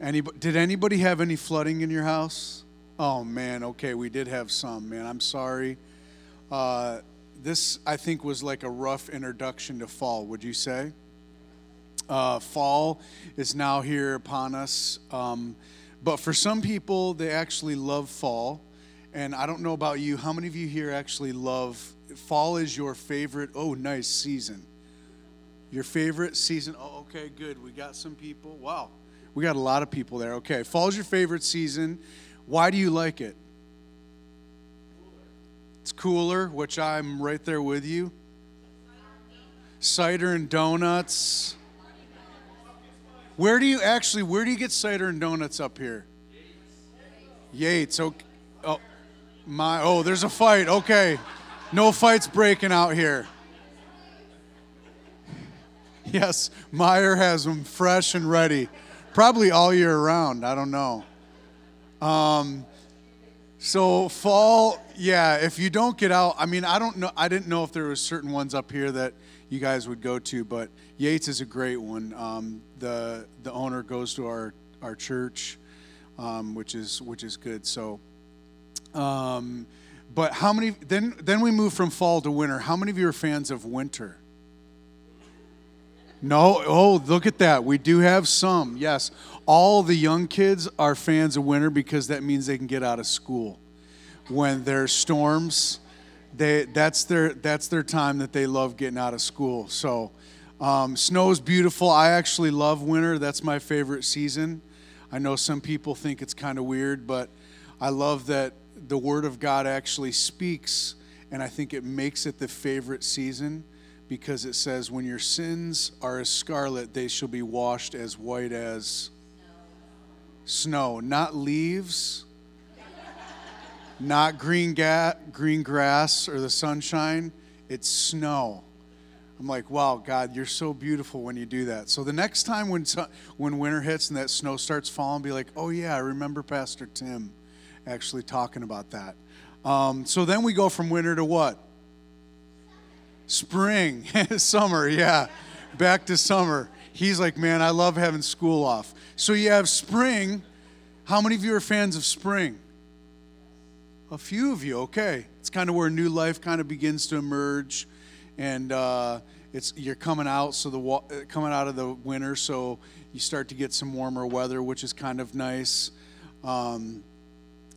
Anybody, did anybody have any flooding in your house? Oh man, okay, we did have some, man. I'm sorry. Uh, this, I think, was like a rough introduction to fall, would you say? Uh, fall is now here upon us. Um, but for some people, they actually love fall. And I don't know about you, how many of you here actually love fall is your favorite? Oh, nice season. Your favorite season? Oh, okay, good. We got some people. Wow. We got a lot of people there. Okay, fall's your favorite season. Why do you like it? It's cooler, which I'm right there with you. Cider and donuts. Where do you actually where do you get cider and donuts up here? Yates. Okay. Oh, my oh, there's a fight. Okay. No fights breaking out here. Yes, Meijer has them fresh and ready probably all year round. I don't know. Um, so fall, yeah. If you don't get out, I mean, I don't know. I didn't know if there was certain ones up here that you guys would go to, but Yates is a great one. Um, the the owner goes to our our church, um, which is which is good. So, um, but how many? Then then we move from fall to winter. How many of you are fans of winter? No, oh, look at that. We do have some. Yes. All the young kids are fans of winter because that means they can get out of school. When there's storms, they that's their that's their time that they love getting out of school. So um, snow's beautiful. I actually love winter. That's my favorite season. I know some people think it's kind of weird, but I love that the Word of God actually speaks, and I think it makes it the favorite season because it says, When your sins are as scarlet, they shall be washed as white as snow. Not leaves, not green, ga- green grass or the sunshine, it's snow. I'm like, wow, God, you're so beautiful when you do that. So the next time when, when winter hits and that snow starts falling, be like, oh, yeah, I remember Pastor Tim actually talking about that. Um, so then we go from winter to what? Spring, summer, yeah. Back to summer. He's like, man, I love having school off. So you have spring. How many of you are fans of spring? A few of you, okay. It's kind of where new life kind of begins to emerge, and uh, it's you're coming out, so the uh, coming out of the winter, so you start to get some warmer weather, which is kind of nice. Um,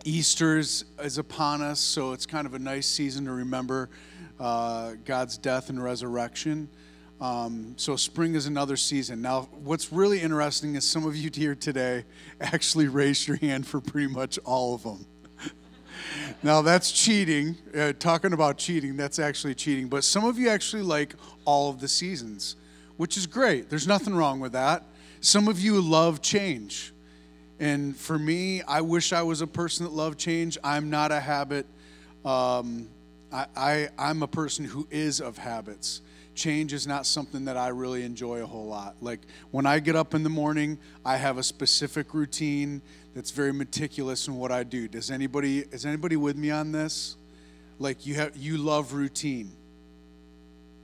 Easter is, is upon us, so it's kind of a nice season to remember uh, God's death and resurrection. Um, so spring is another season. Now, what's really interesting is some of you here today actually raised your hand for pretty much all of them. now, that's cheating. Uh, talking about cheating, that's actually cheating. But some of you actually like all of the seasons, which is great. There's nothing wrong with that. Some of you love change. And for me, I wish I was a person that loved change. I'm not a habit. Um, I, I, I'm a person who is of habits. Change is not something that I really enjoy a whole lot. Like when I get up in the morning, I have a specific routine that's very meticulous in what I do. Does anybody is anybody with me on this? Like you have you love routine.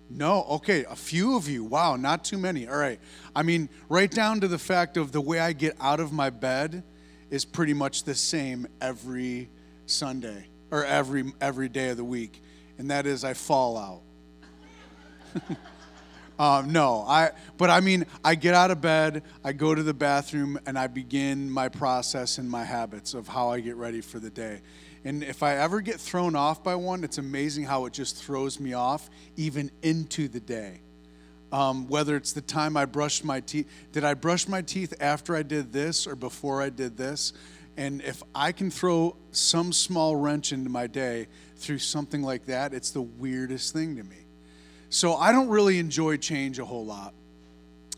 No, okay, a few of you. Wow, not too many. All right. I mean, right down to the fact of the way I get out of my bed is pretty much the same every Sunday or every every day of the week, and that is I fall out. um, no, I. But I mean, I get out of bed, I go to the bathroom, and I begin my process and my habits of how I get ready for the day. And if I ever get thrown off by one, it's amazing how it just throws me off even into the day. Um, whether it's the time I brushed my teeth, did I brush my teeth after I did this or before I did this? And if I can throw some small wrench into my day through something like that, it's the weirdest thing to me. So I don't really enjoy change a whole lot.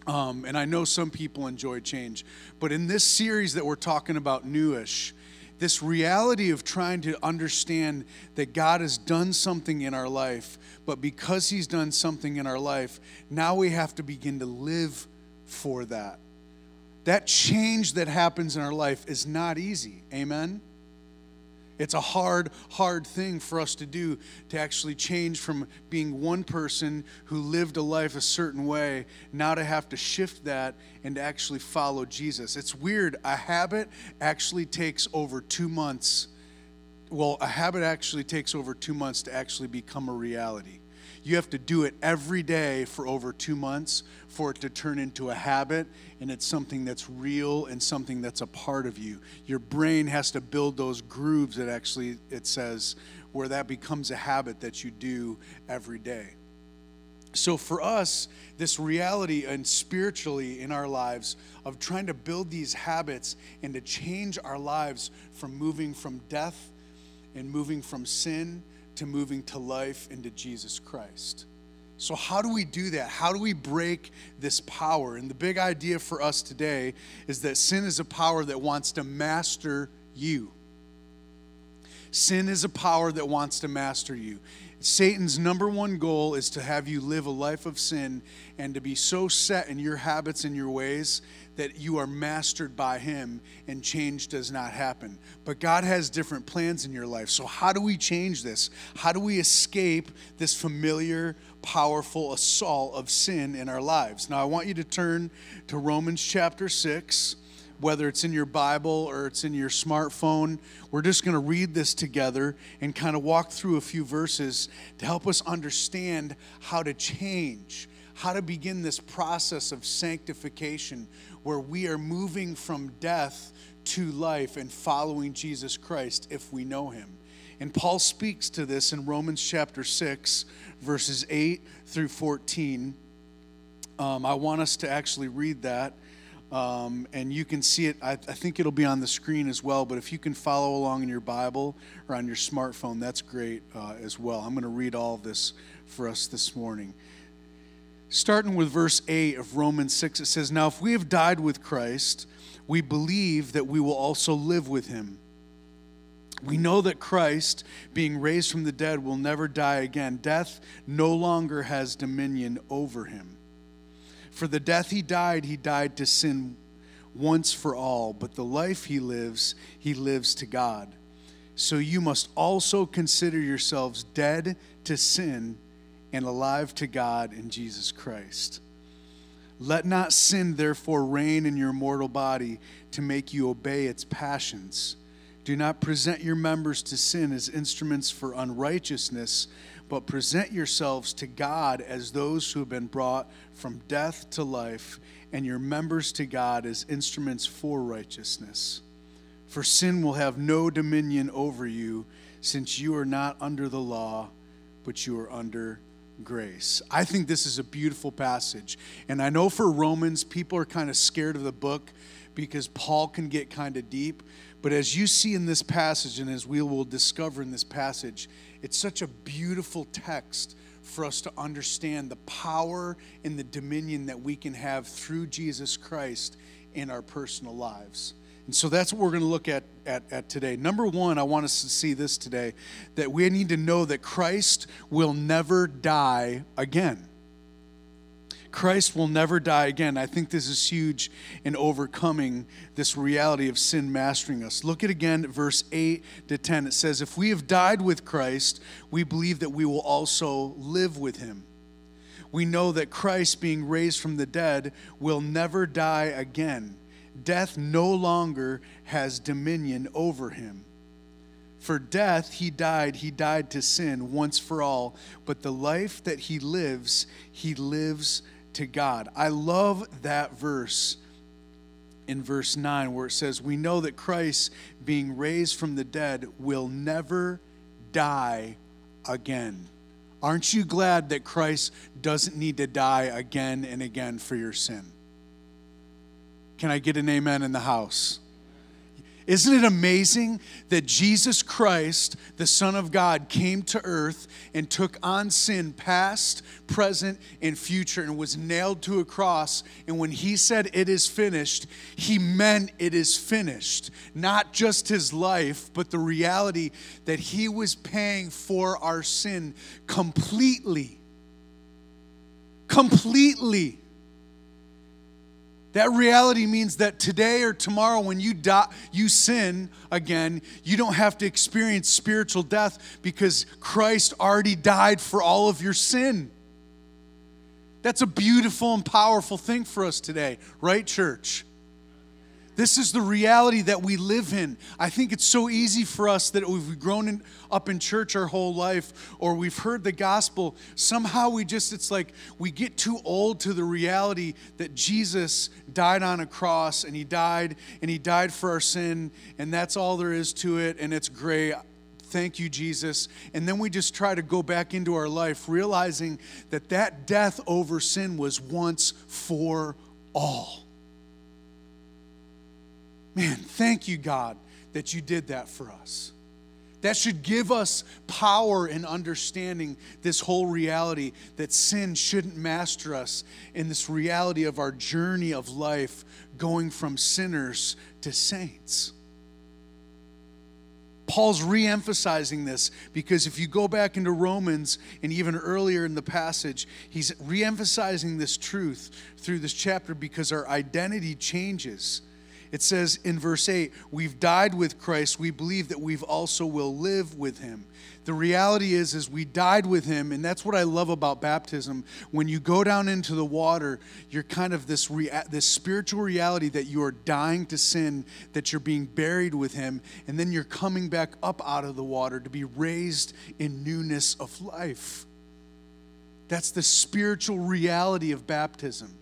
Um, and I know some people enjoy change. But in this series that we're talking about, Newish, this reality of trying to understand that God has done something in our life, but because He's done something in our life, now we have to begin to live for that. That change that happens in our life is not easy. Amen? It's a hard, hard thing for us to do to actually change from being one person who lived a life a certain way, now to have to shift that and to actually follow Jesus. It's weird. A habit actually takes over two months. Well, a habit actually takes over two months to actually become a reality. You have to do it every day for over two months for it to turn into a habit and it's something that's real and something that's a part of you. Your brain has to build those grooves that actually, it says, where that becomes a habit that you do every day. So, for us, this reality and spiritually in our lives of trying to build these habits and to change our lives from moving from death and moving from sin to moving to life into Jesus Christ. So, how do we do that? How do we break this power? And the big idea for us today is that sin is a power that wants to master you. Sin is a power that wants to master you. Satan's number one goal is to have you live a life of sin and to be so set in your habits and your ways that you are mastered by Him and change does not happen. But God has different plans in your life. So, how do we change this? How do we escape this familiar, powerful assault of sin in our lives? Now, I want you to turn to Romans chapter 6 whether it's in your Bible or it's in your smartphone. We're just going to read this together and kind of walk through a few verses to help us understand how to change, how to begin this process of sanctification where we are moving from death to life and following Jesus Christ if we know him. And Paul speaks to this in Romans chapter 6, verses 8 through 14. Um, I want us to actually read that. Um, and you can see it, I, I, think it'll be on the screen as well. But if you can follow along in your Bible or on your smartphone, that's great uh, as well. I'm going to read all this for us this morning starting with verse 8 of Romans 6, it says, Now if we have died with Christ, we believe that we will also live with him. We know that Christ, being raised from the dead, will never die again. Death no longer has dominion over him. For the death he died, he died to sin once for all, but the life he lives, he lives to God. So you must also consider yourselves dead to sin and alive to God in Jesus Christ. Let not sin, therefore, reign in your mortal body to make you obey its passions. Do not present your members to sin as instruments for unrighteousness, but present yourselves to God as those who have been brought from death to life, and your members to God as instruments for righteousness. For sin will have no dominion over you, since you are not under the law, but you are under grace. I think this is a beautiful passage. And I know for Romans, people are kind of scared of the book because Paul can get kind of deep. But as you see in this passage, and as we will discover in this passage, it's such a beautiful text for us to understand the power and the dominion that we can have through Jesus Christ in our personal lives. And so that's what we're going to look at, at, at today. Number one, I want us to see this today that we need to know that Christ will never die again. Christ will never die again. I think this is huge in overcoming this reality of sin mastering us. Look at again verse 8 to 10. It says, If we have died with Christ, we believe that we will also live with him. We know that Christ, being raised from the dead, will never die again death no longer has dominion over him. For death, he died, he died to sin once for all, but the life that he lives, he lives to God. I love that verse in verse 9 where it says, We know that Christ, being raised from the dead, will never die again. Aren't you glad that Christ doesn't need to die again and again for your sin? Can I get an amen in the house? Isn't it amazing that Jesus Christ, the Son of God, came to earth and took on sin, past, present, and future, and was nailed to a cross? And when he said, It is finished, he meant it is finished. Not just his life, but the reality that he was paying for our sin completely. Completely. That reality means that today or tomorrow, when you die, you sin again, you don't have to experience spiritual death because Christ already died for all of your sin. That's a beautiful and powerful thing for us today, right, church? This is the reality that we live in. I think it's so easy for us that we've grown in, up in church our whole life or we've heard the gospel. Somehow we just, it's like we get too old to the reality that Jesus died on a cross and he died and he died for our sin and that's all there is to it and it's great. Thank you, Jesus. And then we just try to go back into our life realizing that that death over sin was once for all. Man, thank you, God, that you did that for us. That should give us power in understanding this whole reality that sin shouldn't master us in this reality of our journey of life going from sinners to saints. Paul's re emphasizing this because if you go back into Romans and even earlier in the passage, he's re emphasizing this truth through this chapter because our identity changes it says in verse 8, We've died with Christ. We believe that we've also will live with him. The reality is, is we died with him, and that's what I love about baptism. When you go down into the water, you're kind of this, rea- this spiritual reality that you are dying to sin, that you're being buried with him, and then you're coming back up out of the water to be raised in newness of life. That's the spiritual reality of baptism.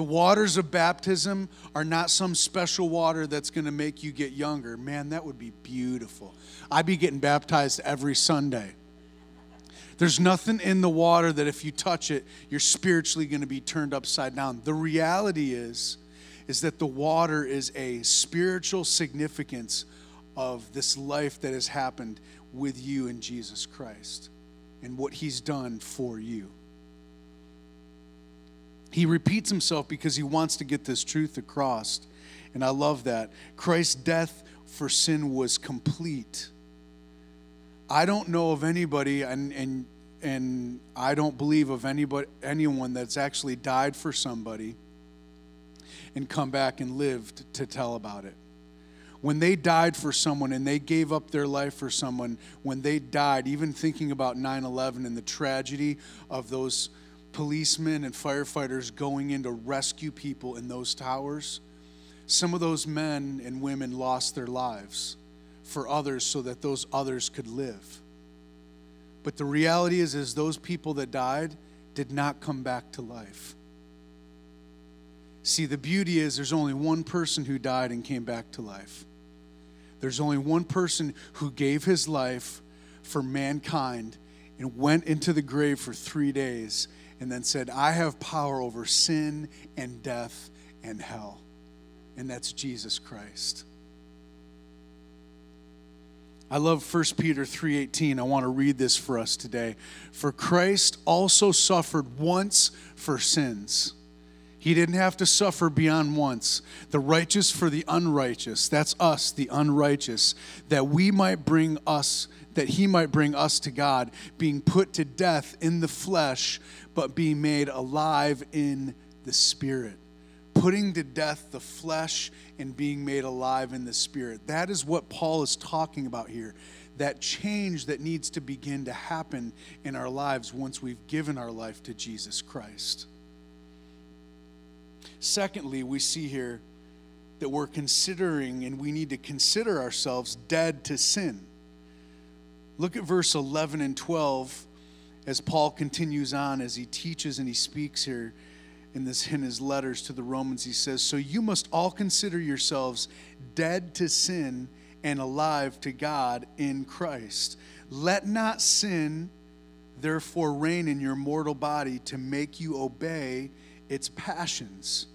The waters of baptism are not some special water that's going to make you get younger. Man, that would be beautiful. I'd be getting baptized every Sunday. There's nothing in the water that if you touch it, you're spiritually going to be turned upside down. The reality is is that the water is a spiritual significance of this life that has happened with you in Jesus Christ and what he's done for you he repeats himself because he wants to get this truth across. And I love that. Christ's death for sin was complete. I don't know of anybody, and, and, and I don't believe of anybody, anyone that's actually died for somebody and come back and lived to tell about it. When they died for someone and they gave up their life for someone, when they died, even thinking about 9 11 and the tragedy of those policemen and firefighters going in to rescue people in those towers, some of those men and women lost their lives for others so that those others could live. But the reality is is those people that died did not come back to life. See, the beauty is there's only one person who died and came back to life. There's only one person who gave his life for mankind and went into the grave for 3 days and then said, I have power over sin and death and hell. And that's Jesus Christ. I love 1 Peter 3:18. I want to read this for us today. For Christ also suffered once for sins. He didn't have to suffer beyond once. The righteous for the unrighteous. That's us, the unrighteous, that we might bring us that he might bring us to God, being put to death in the flesh, but being made alive in the Spirit. Putting to death the flesh and being made alive in the Spirit. That is what Paul is talking about here. That change that needs to begin to happen in our lives once we've given our life to Jesus Christ. Secondly, we see here that we're considering and we need to consider ourselves dead to sin. Look at verse 11 and 12 as Paul continues on, as he teaches and he speaks here in, this, in his letters to the Romans, he says, So you must all consider yourselves dead to sin and alive to God in Christ. Let not sin, therefore, reign in your mortal body to make you obey its passions.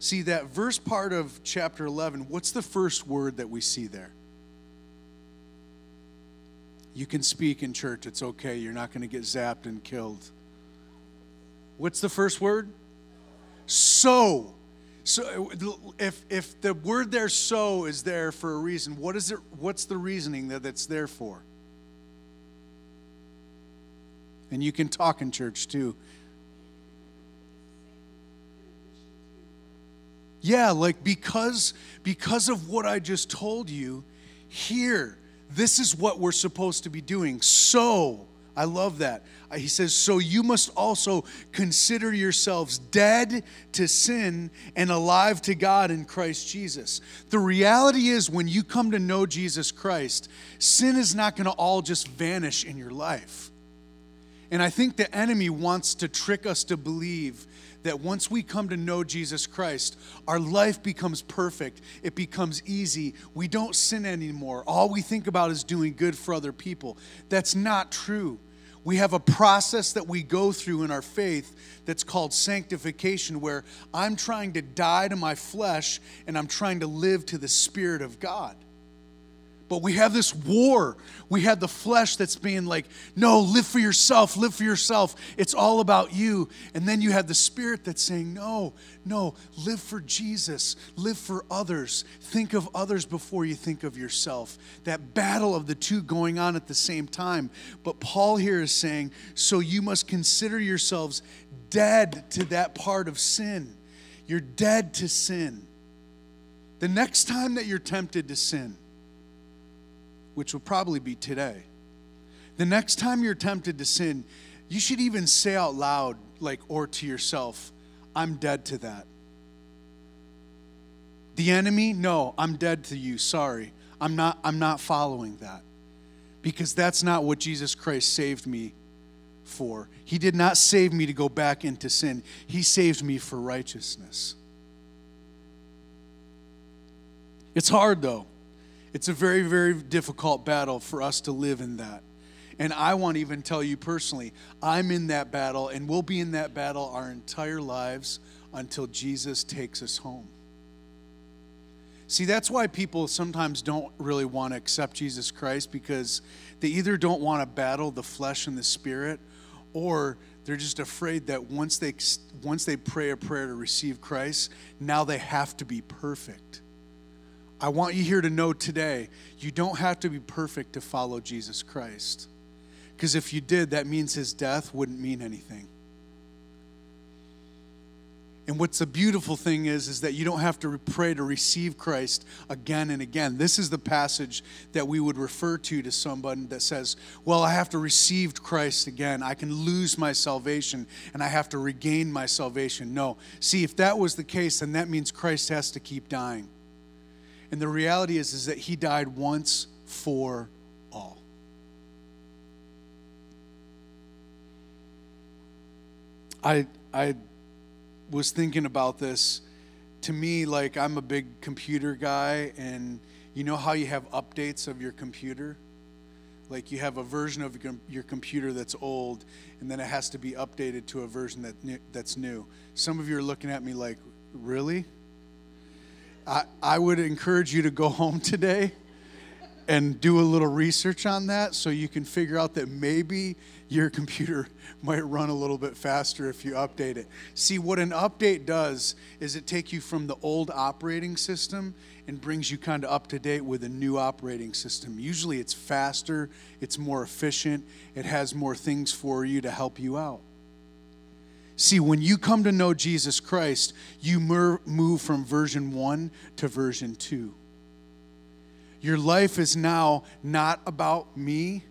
See, that verse part of chapter 11, what's the first word that we see there? You can speak in church, it's okay. You're not going to get zapped and killed. What's the first word? So. So if if the word there so is there for a reason, what is it what's the reasoning that it's there for? And you can talk in church too. Yeah, like because because of what I just told you, here, this is what we're supposed to be doing. So, I love that. Uh, he says, So you must also consider yourselves dead to sin and alive to God in Christ Jesus. The reality is, when you come to know Jesus Christ, sin is not going to all just vanish in your life. And I think the enemy wants to trick us to believe that once we come to know Jesus Christ, our life becomes perfect. It becomes easy. We don't sin anymore. All we think about is doing good for other people. That's not true. We have a process that we go through in our faith that's called sanctification, where I'm trying to die to my flesh and I'm trying to live to the Spirit of God. But we have this war. We have the flesh that's being like, no, live for yourself, live for yourself. It's all about you. And then you have the spirit that's saying, no, no, live for Jesus, live for others. Think of others before you think of yourself. That battle of the two going on at the same time. But Paul here is saying, so you must consider yourselves dead to that part of sin. You're dead to sin. The next time that you're tempted to sin, which will probably be today. The next time you're tempted to sin, you should even say out loud, like, or to yourself, I'm dead to that. The enemy, no, I'm dead to you. Sorry. I'm not I'm not following that. Because that's not what Jesus Christ saved me for. He did not save me to go back into sin. He saved me for righteousness. It's hard though. It's a very, very difficult battle for us to live in that. And I want to even tell you personally, I'm in that battle and we'll be in that battle our entire lives until Jesus takes us home. See, that's why people sometimes don't really want to accept Jesus Christ because they either don't want to battle the flesh and the spirit or they're just afraid that once they once they pray a prayer to receive Christ, now they have to be perfect. I want you here to know today you don't have to be perfect to follow Jesus Christ. Because if you did, that means his death wouldn't mean anything. And what's the beautiful thing is, is that you don't have to pray to receive Christ again and again. This is the passage that we would refer to to someone that says, Well, I have to receive Christ again. I can lose my salvation and I have to regain my salvation. No. See, if that was the case, then that means Christ has to keep dying. And the reality is, is that he died once for all. I, I was thinking about this. To me, like, I'm a big computer guy, and you know how you have updates of your computer? Like, you have a version of your computer that's old, and then it has to be updated to a version that, that's new. Some of you are looking at me like, really? I, I would encourage you to go home today and do a little research on that so you can figure out that maybe your computer might run a little bit faster if you update it. See, what an update does is it takes you from the old operating system and brings you kind of up to date with a new operating system. Usually it's faster, it's more efficient, it has more things for you to help you out. See, when you come to know Jesus Christ, you move from version one to version two. Your life is now not about me,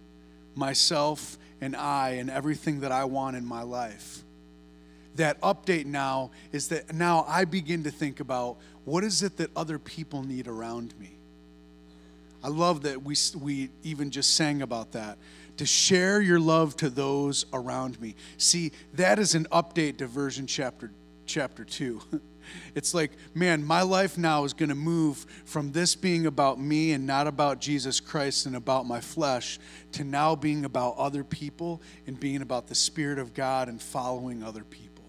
myself, and I, and everything that I want in my life. That update now is that now I begin to think about what is it that other people need around me. I love that we, we even just sang about that to share your love to those around me. See, that is an update to version chapter chapter 2. It's like, man, my life now is going to move from this being about me and not about Jesus Christ and about my flesh to now being about other people and being about the Spirit of God and following other people,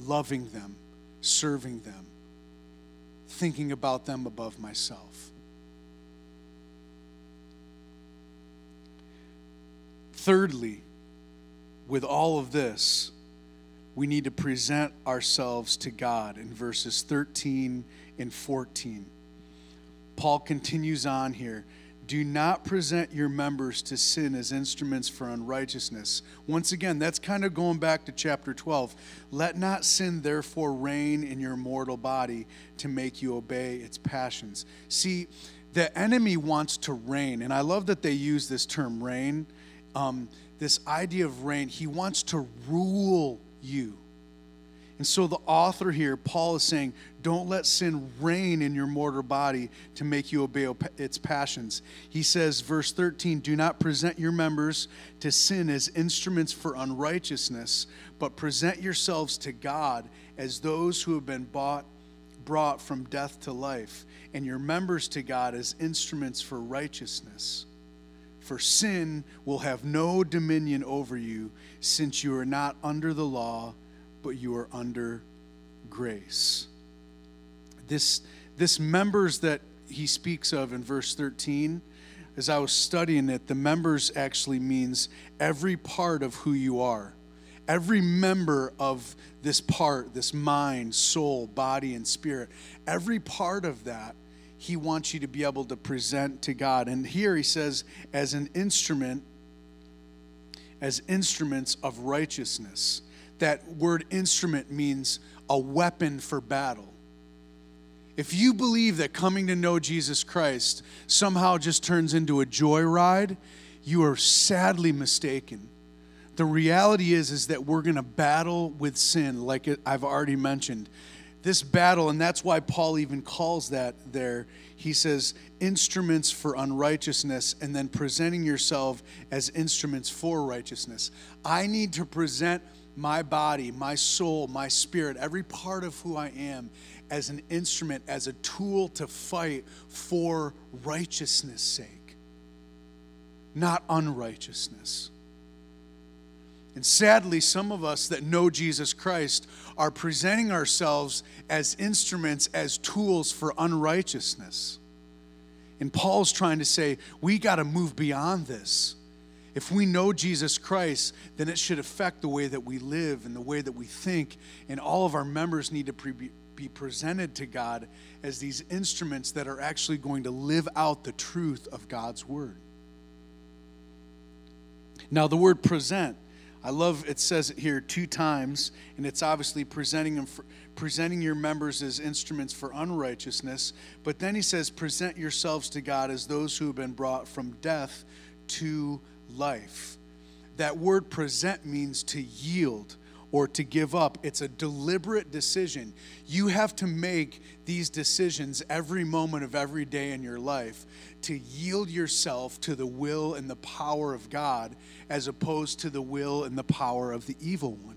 loving them, serving them, thinking about them above myself. Thirdly, with all of this, we need to present ourselves to God in verses 13 and 14. Paul continues on here. Do not present your members to sin as instruments for unrighteousness. Once again, that's kind of going back to chapter 12. Let not sin therefore reign in your mortal body to make you obey its passions. See, the enemy wants to reign, and I love that they use this term reign. Um, this idea of reign, he wants to rule you. And so the author here, Paul, is saying, don't let sin reign in your mortal body to make you obey its passions. He says, verse 13, do not present your members to sin as instruments for unrighteousness, but present yourselves to God as those who have been bought, brought from death to life, and your members to God as instruments for righteousness. For sin will have no dominion over you, since you are not under the law but you are under grace. This, this members that he speaks of in verse 13, as I was studying it, the members actually means every part of who you are. Every member of this part, this mind, soul, body, and spirit, every part of that, he wants you to be able to present to God. And here he says, as an instrument, as instruments of righteousness that word instrument means a weapon for battle. If you believe that coming to know Jesus Christ somehow just turns into a joyride, you are sadly mistaken. The reality is is that we're going to battle with sin like I've already mentioned. This battle and that's why Paul even calls that there. He says instruments for unrighteousness and then presenting yourself as instruments for righteousness. I need to present my body, my soul, my spirit, every part of who I am as an instrument, as a tool to fight for righteousness' sake, not unrighteousness. And sadly, some of us that know Jesus Christ are presenting ourselves as instruments, as tools for unrighteousness. And Paul's trying to say, we got to move beyond this. If we know Jesus Christ, then it should affect the way that we live and the way that we think. And all of our members need to pre- be presented to God as these instruments that are actually going to live out the truth of God's word. Now, the word present, I love it says it here two times, and it's obviously presenting them for, presenting your members as instruments for unrighteousness. But then he says, present yourselves to God as those who have been brought from death to life. That word present means to yield or to give up. It's a deliberate decision. You have to make these decisions every moment of every day in your life to yield yourself to the will and the power of God as opposed to the will and the power of the evil one.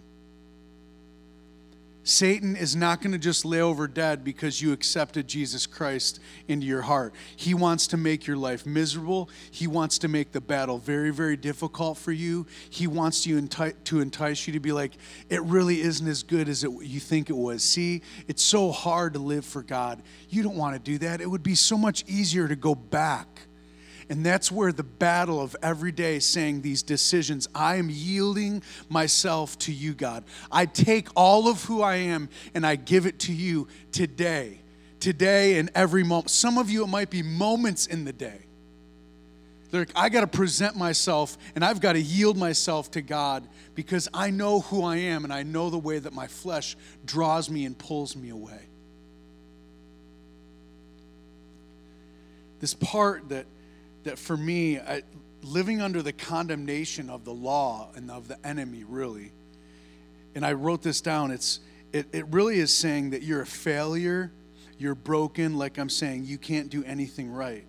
Satan is not going to just lay over dead because you accepted Jesus Christ into your heart. He wants to make your life miserable. He wants to make the battle very, very difficult for you. He wants you enti- to entice you to be like, it really isn't as good as it, you think it was. See, it's so hard to live for God. You don't want to do that. It would be so much easier to go back and that's where the battle of every day saying these decisions I am yielding myself to you, God. I take all of who I am and I give it to you today, today and every moment. Some of you, it might be moments in the day. Like, I got to present myself and I've got to yield myself to God because I know who I am and I know the way that my flesh draws me and pulls me away. This part that that for me, I, living under the condemnation of the law and of the enemy, really, and I wrote this down, it's, it, it really is saying that you're a failure, you're broken, like I'm saying, you can't do anything right.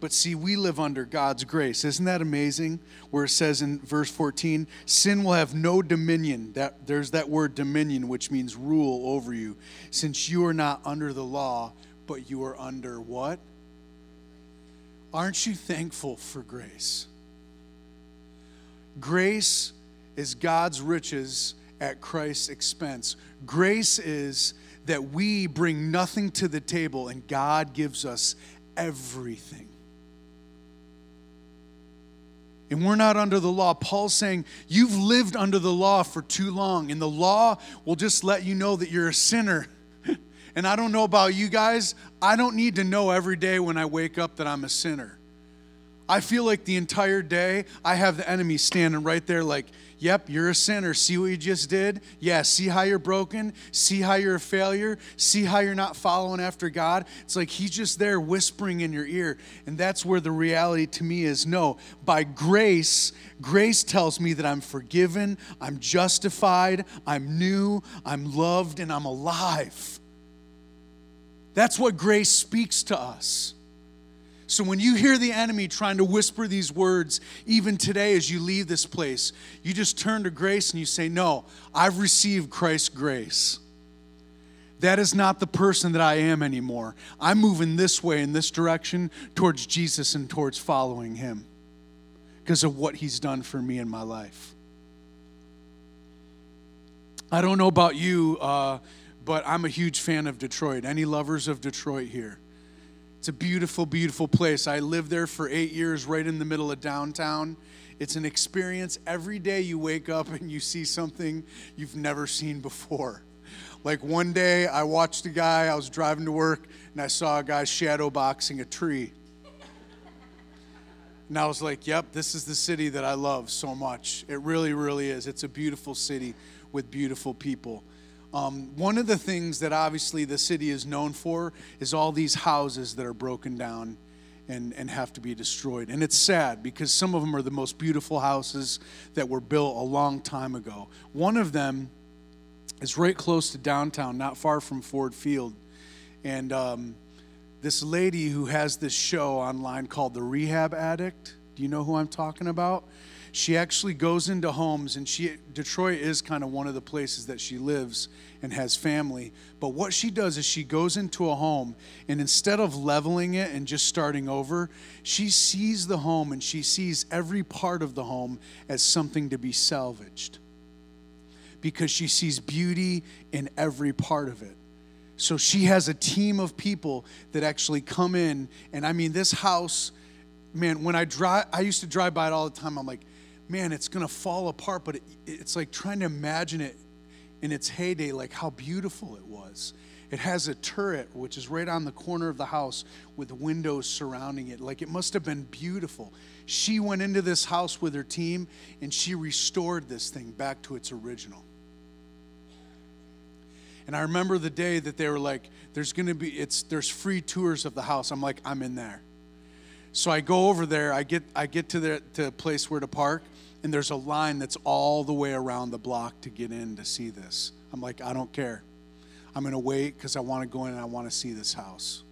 But see, we live under God's grace. Isn't that amazing? Where it says in verse 14, sin will have no dominion. That there's that word dominion, which means rule over you, since you are not under the law, but you are under what? Aren't you thankful for grace? Grace is God's riches at Christ's expense. Grace is that we bring nothing to the table and God gives us everything. And we're not under the law. Paul's saying, You've lived under the law for too long, and the law will just let you know that you're a sinner. And I don't know about you guys, I don't need to know every day when I wake up that I'm a sinner. I feel like the entire day I have the enemy standing right there, like, yep, you're a sinner. See what you just did? Yeah, see how you're broken? See how you're a failure? See how you're not following after God? It's like he's just there whispering in your ear. And that's where the reality to me is no, by grace, grace tells me that I'm forgiven, I'm justified, I'm new, I'm loved, and I'm alive. That's what grace speaks to us. So when you hear the enemy trying to whisper these words, even today as you leave this place, you just turn to grace and you say, No, I've received Christ's grace. That is not the person that I am anymore. I'm moving this way in this direction towards Jesus and towards following him because of what he's done for me in my life. I don't know about you, uh, but I'm a huge fan of Detroit. Any lovers of Detroit here? It's a beautiful, beautiful place. I lived there for eight years, right in the middle of downtown. It's an experience. Every day you wake up and you see something you've never seen before. Like one day, I watched a guy, I was driving to work, and I saw a guy shadow boxing a tree. And I was like, yep, this is the city that I love so much. It really, really is. It's a beautiful city with beautiful people. Um, one of the things that obviously the city is known for is all these houses that are broken down and, and have to be destroyed. And it's sad because some of them are the most beautiful houses that were built a long time ago. One of them is right close to downtown, not far from Ford Field. And um, this lady who has this show online called The Rehab Addict, do you know who I'm talking about? She actually goes into homes and she detroit is kind of one of the places that she lives and has family. But what she does is she goes into a home and instead of leveling it and just starting over she sees the home and she sees every part of the home as something to be salvaged. Because she sees beauty in every part of it. So she has a team of people that actually come in and i mean this house man when i drive i used to drive by it all the time. I'm like man, it's going to fall apart, but it, it's like trying to imagine it in its heyday, like how beautiful it was. It has a turret, which is right on the corner of the house with windows surrounding it. Like it must have been beautiful. She went into this house with her team and she restored this thing back to its original. And I remember the day that they were like, there's going to be, it's, there's free tours of the house. I'm like, I'm in there. So I go over there, I get, I get to the to place where to park, and there's a line that's all the way around the block to get in to see this. I'm like, I don't care. I'm going to wait because I want to go in and I want to see this house.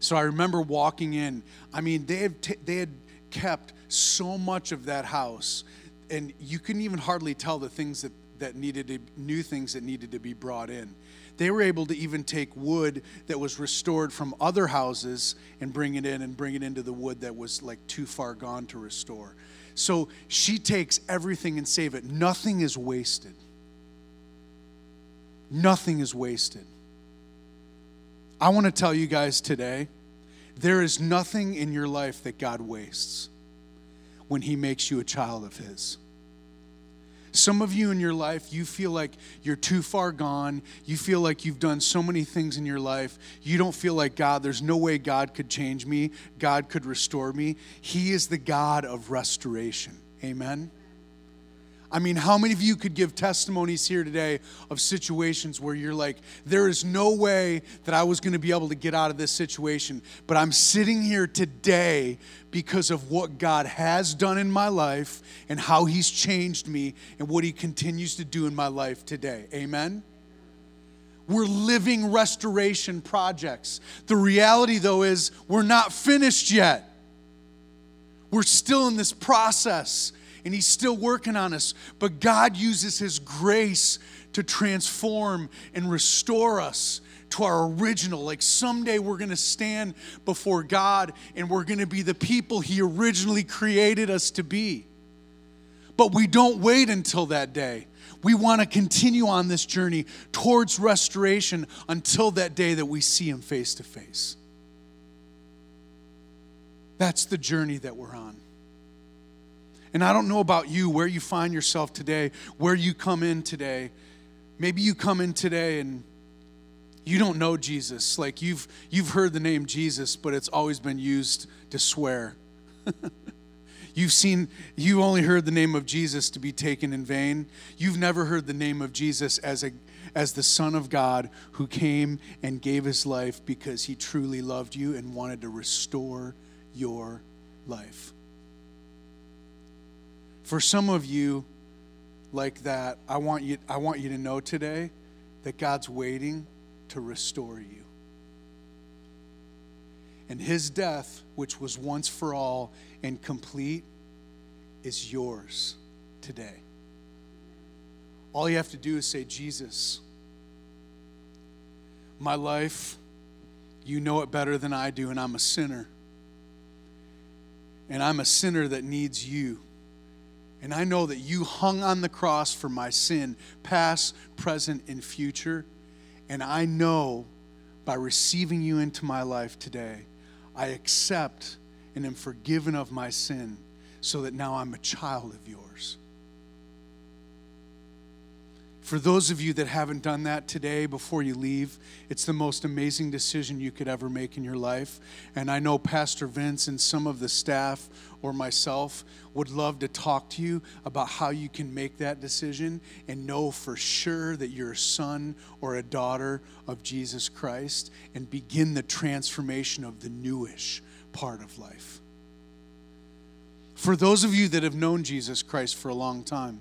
So I remember walking in. I mean, they had, t- they had kept so much of that house, and you couldn't even hardly tell the things that, that needed to, new things that needed to be brought in. They were able to even take wood that was restored from other houses and bring it in and bring it into the wood that was like too far gone to restore. So she takes everything and save it. Nothing is wasted. Nothing is wasted. I want to tell you guys today there is nothing in your life that God wastes when He makes you a child of His. Some of you in your life, you feel like you're too far gone. You feel like you've done so many things in your life. You don't feel like God, there's no way God could change me, God could restore me. He is the God of restoration. Amen. I mean, how many of you could give testimonies here today of situations where you're like, there is no way that I was going to be able to get out of this situation, but I'm sitting here today because of what God has done in my life and how He's changed me and what He continues to do in my life today. Amen? We're living restoration projects. The reality, though, is we're not finished yet. We're still in this process and He's still working on us. But God uses His grace to transform and restore us to our original. Like someday we're going to stand before God and we're going to be the people He originally created us to be. But we don't wait until that day. We want to continue on this journey towards restoration until that day that we see Him face to face. That's the journey that we're on. And I don't know about you, where you find yourself today, where you come in today. Maybe you come in today and you don't know Jesus. Like you've you've heard the name Jesus, but it's always been used to swear. You've seen, you only heard the name of Jesus to be taken in vain. You've never heard the name of Jesus as, a, as the Son of God who came and gave his life because he truly loved you and wanted to restore your life. For some of you like that, I want you, I want you to know today that God's waiting to restore you. And his death, which was once for all and complete, is yours today. All you have to do is say, Jesus, my life, you know it better than I do, and I'm a sinner. And I'm a sinner that needs you. And I know that you hung on the cross for my sin, past, present, and future. And I know by receiving you into my life today, I accept and am forgiven of my sin so that now I'm a child of yours. For those of you that haven't done that today before you leave, it's the most amazing decision you could ever make in your life. And I know Pastor Vince and some of the staff or myself would love to talk to you about how you can make that decision and know for sure that you're a son or a daughter of Jesus Christ and begin the transformation of the newish part of life. For those of you that have known Jesus Christ for a long time,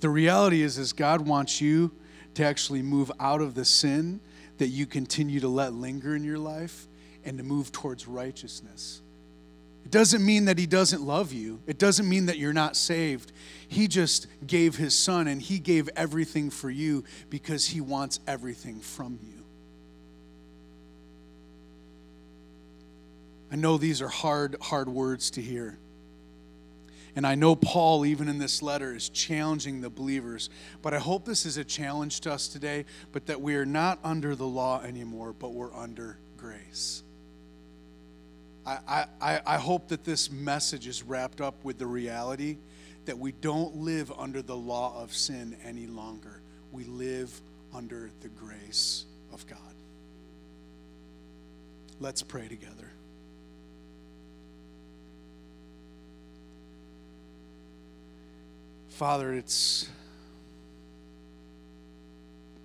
the reality is, is God wants you to actually move out of the sin that you continue to let linger in your life and to move towards righteousness. It doesn't mean that he doesn't love you. It doesn't mean that you're not saved. He just gave his son and he gave everything for you because he wants everything from you. I know these are hard, hard words to hear. And I know Paul, even in this letter, is challenging the believers. But I hope this is a challenge to us today, but that we are not under the law anymore, but we're under grace. I, I, I hope that this message is wrapped up with the reality that we don't live under the law of sin any longer. We live under the grace of God. Let's pray together. Father, it's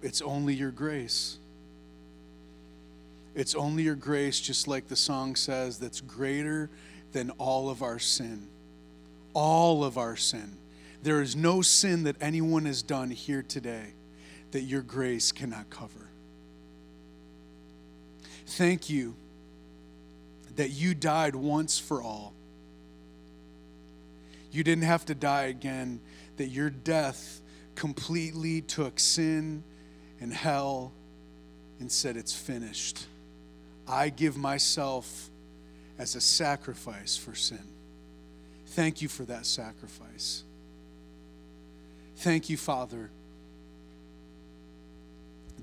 it's only your grace. It's only your grace, just like the song says, that's greater than all of our sin. All of our sin. There is no sin that anyone has done here today that your grace cannot cover. Thank you that you died once for all. You didn't have to die again that your death completely took sin and hell and said, It's finished. I give myself as a sacrifice for sin. Thank you for that sacrifice. Thank you, Father,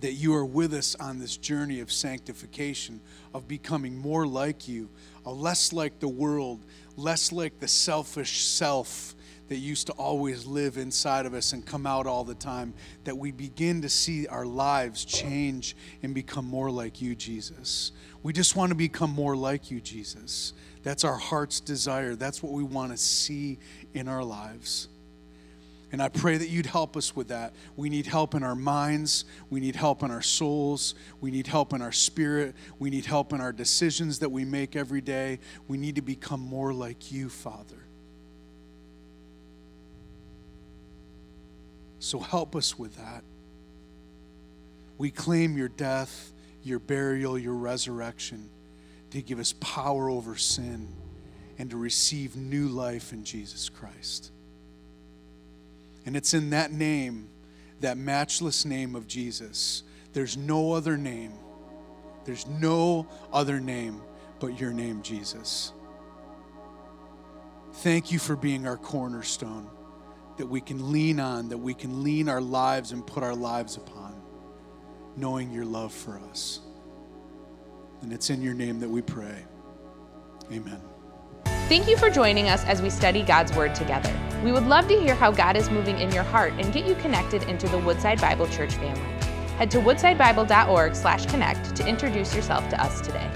that you are with us on this journey of sanctification, of becoming more like you, less like the world, less like the selfish self that used to always live inside of us and come out all the time, that we begin to see our lives change and become more like you, Jesus. We just want to become more like you, Jesus. That's our heart's desire. That's what we want to see in our lives. And I pray that you'd help us with that. We need help in our minds. We need help in our souls. We need help in our spirit. We need help in our decisions that we make every day. We need to become more like you, Father. So help us with that. We claim your death, your burial, your resurrection to give us power over sin and to receive new life in Jesus Christ. And it's in that name, that matchless name of Jesus. There's no other name. There's no other name but your name, Jesus. Thank you for being our cornerstone. That we can lean on, that we can lean our lives and put our lives upon, knowing your love for us. And it's in your name that we pray. Amen. Thank you for joining us as we study God's Word together. We would love to hear how God is moving in your heart and get you connected into the Woodside Bible Church family. Head to woodsidebible.org/connect to introduce yourself to us today.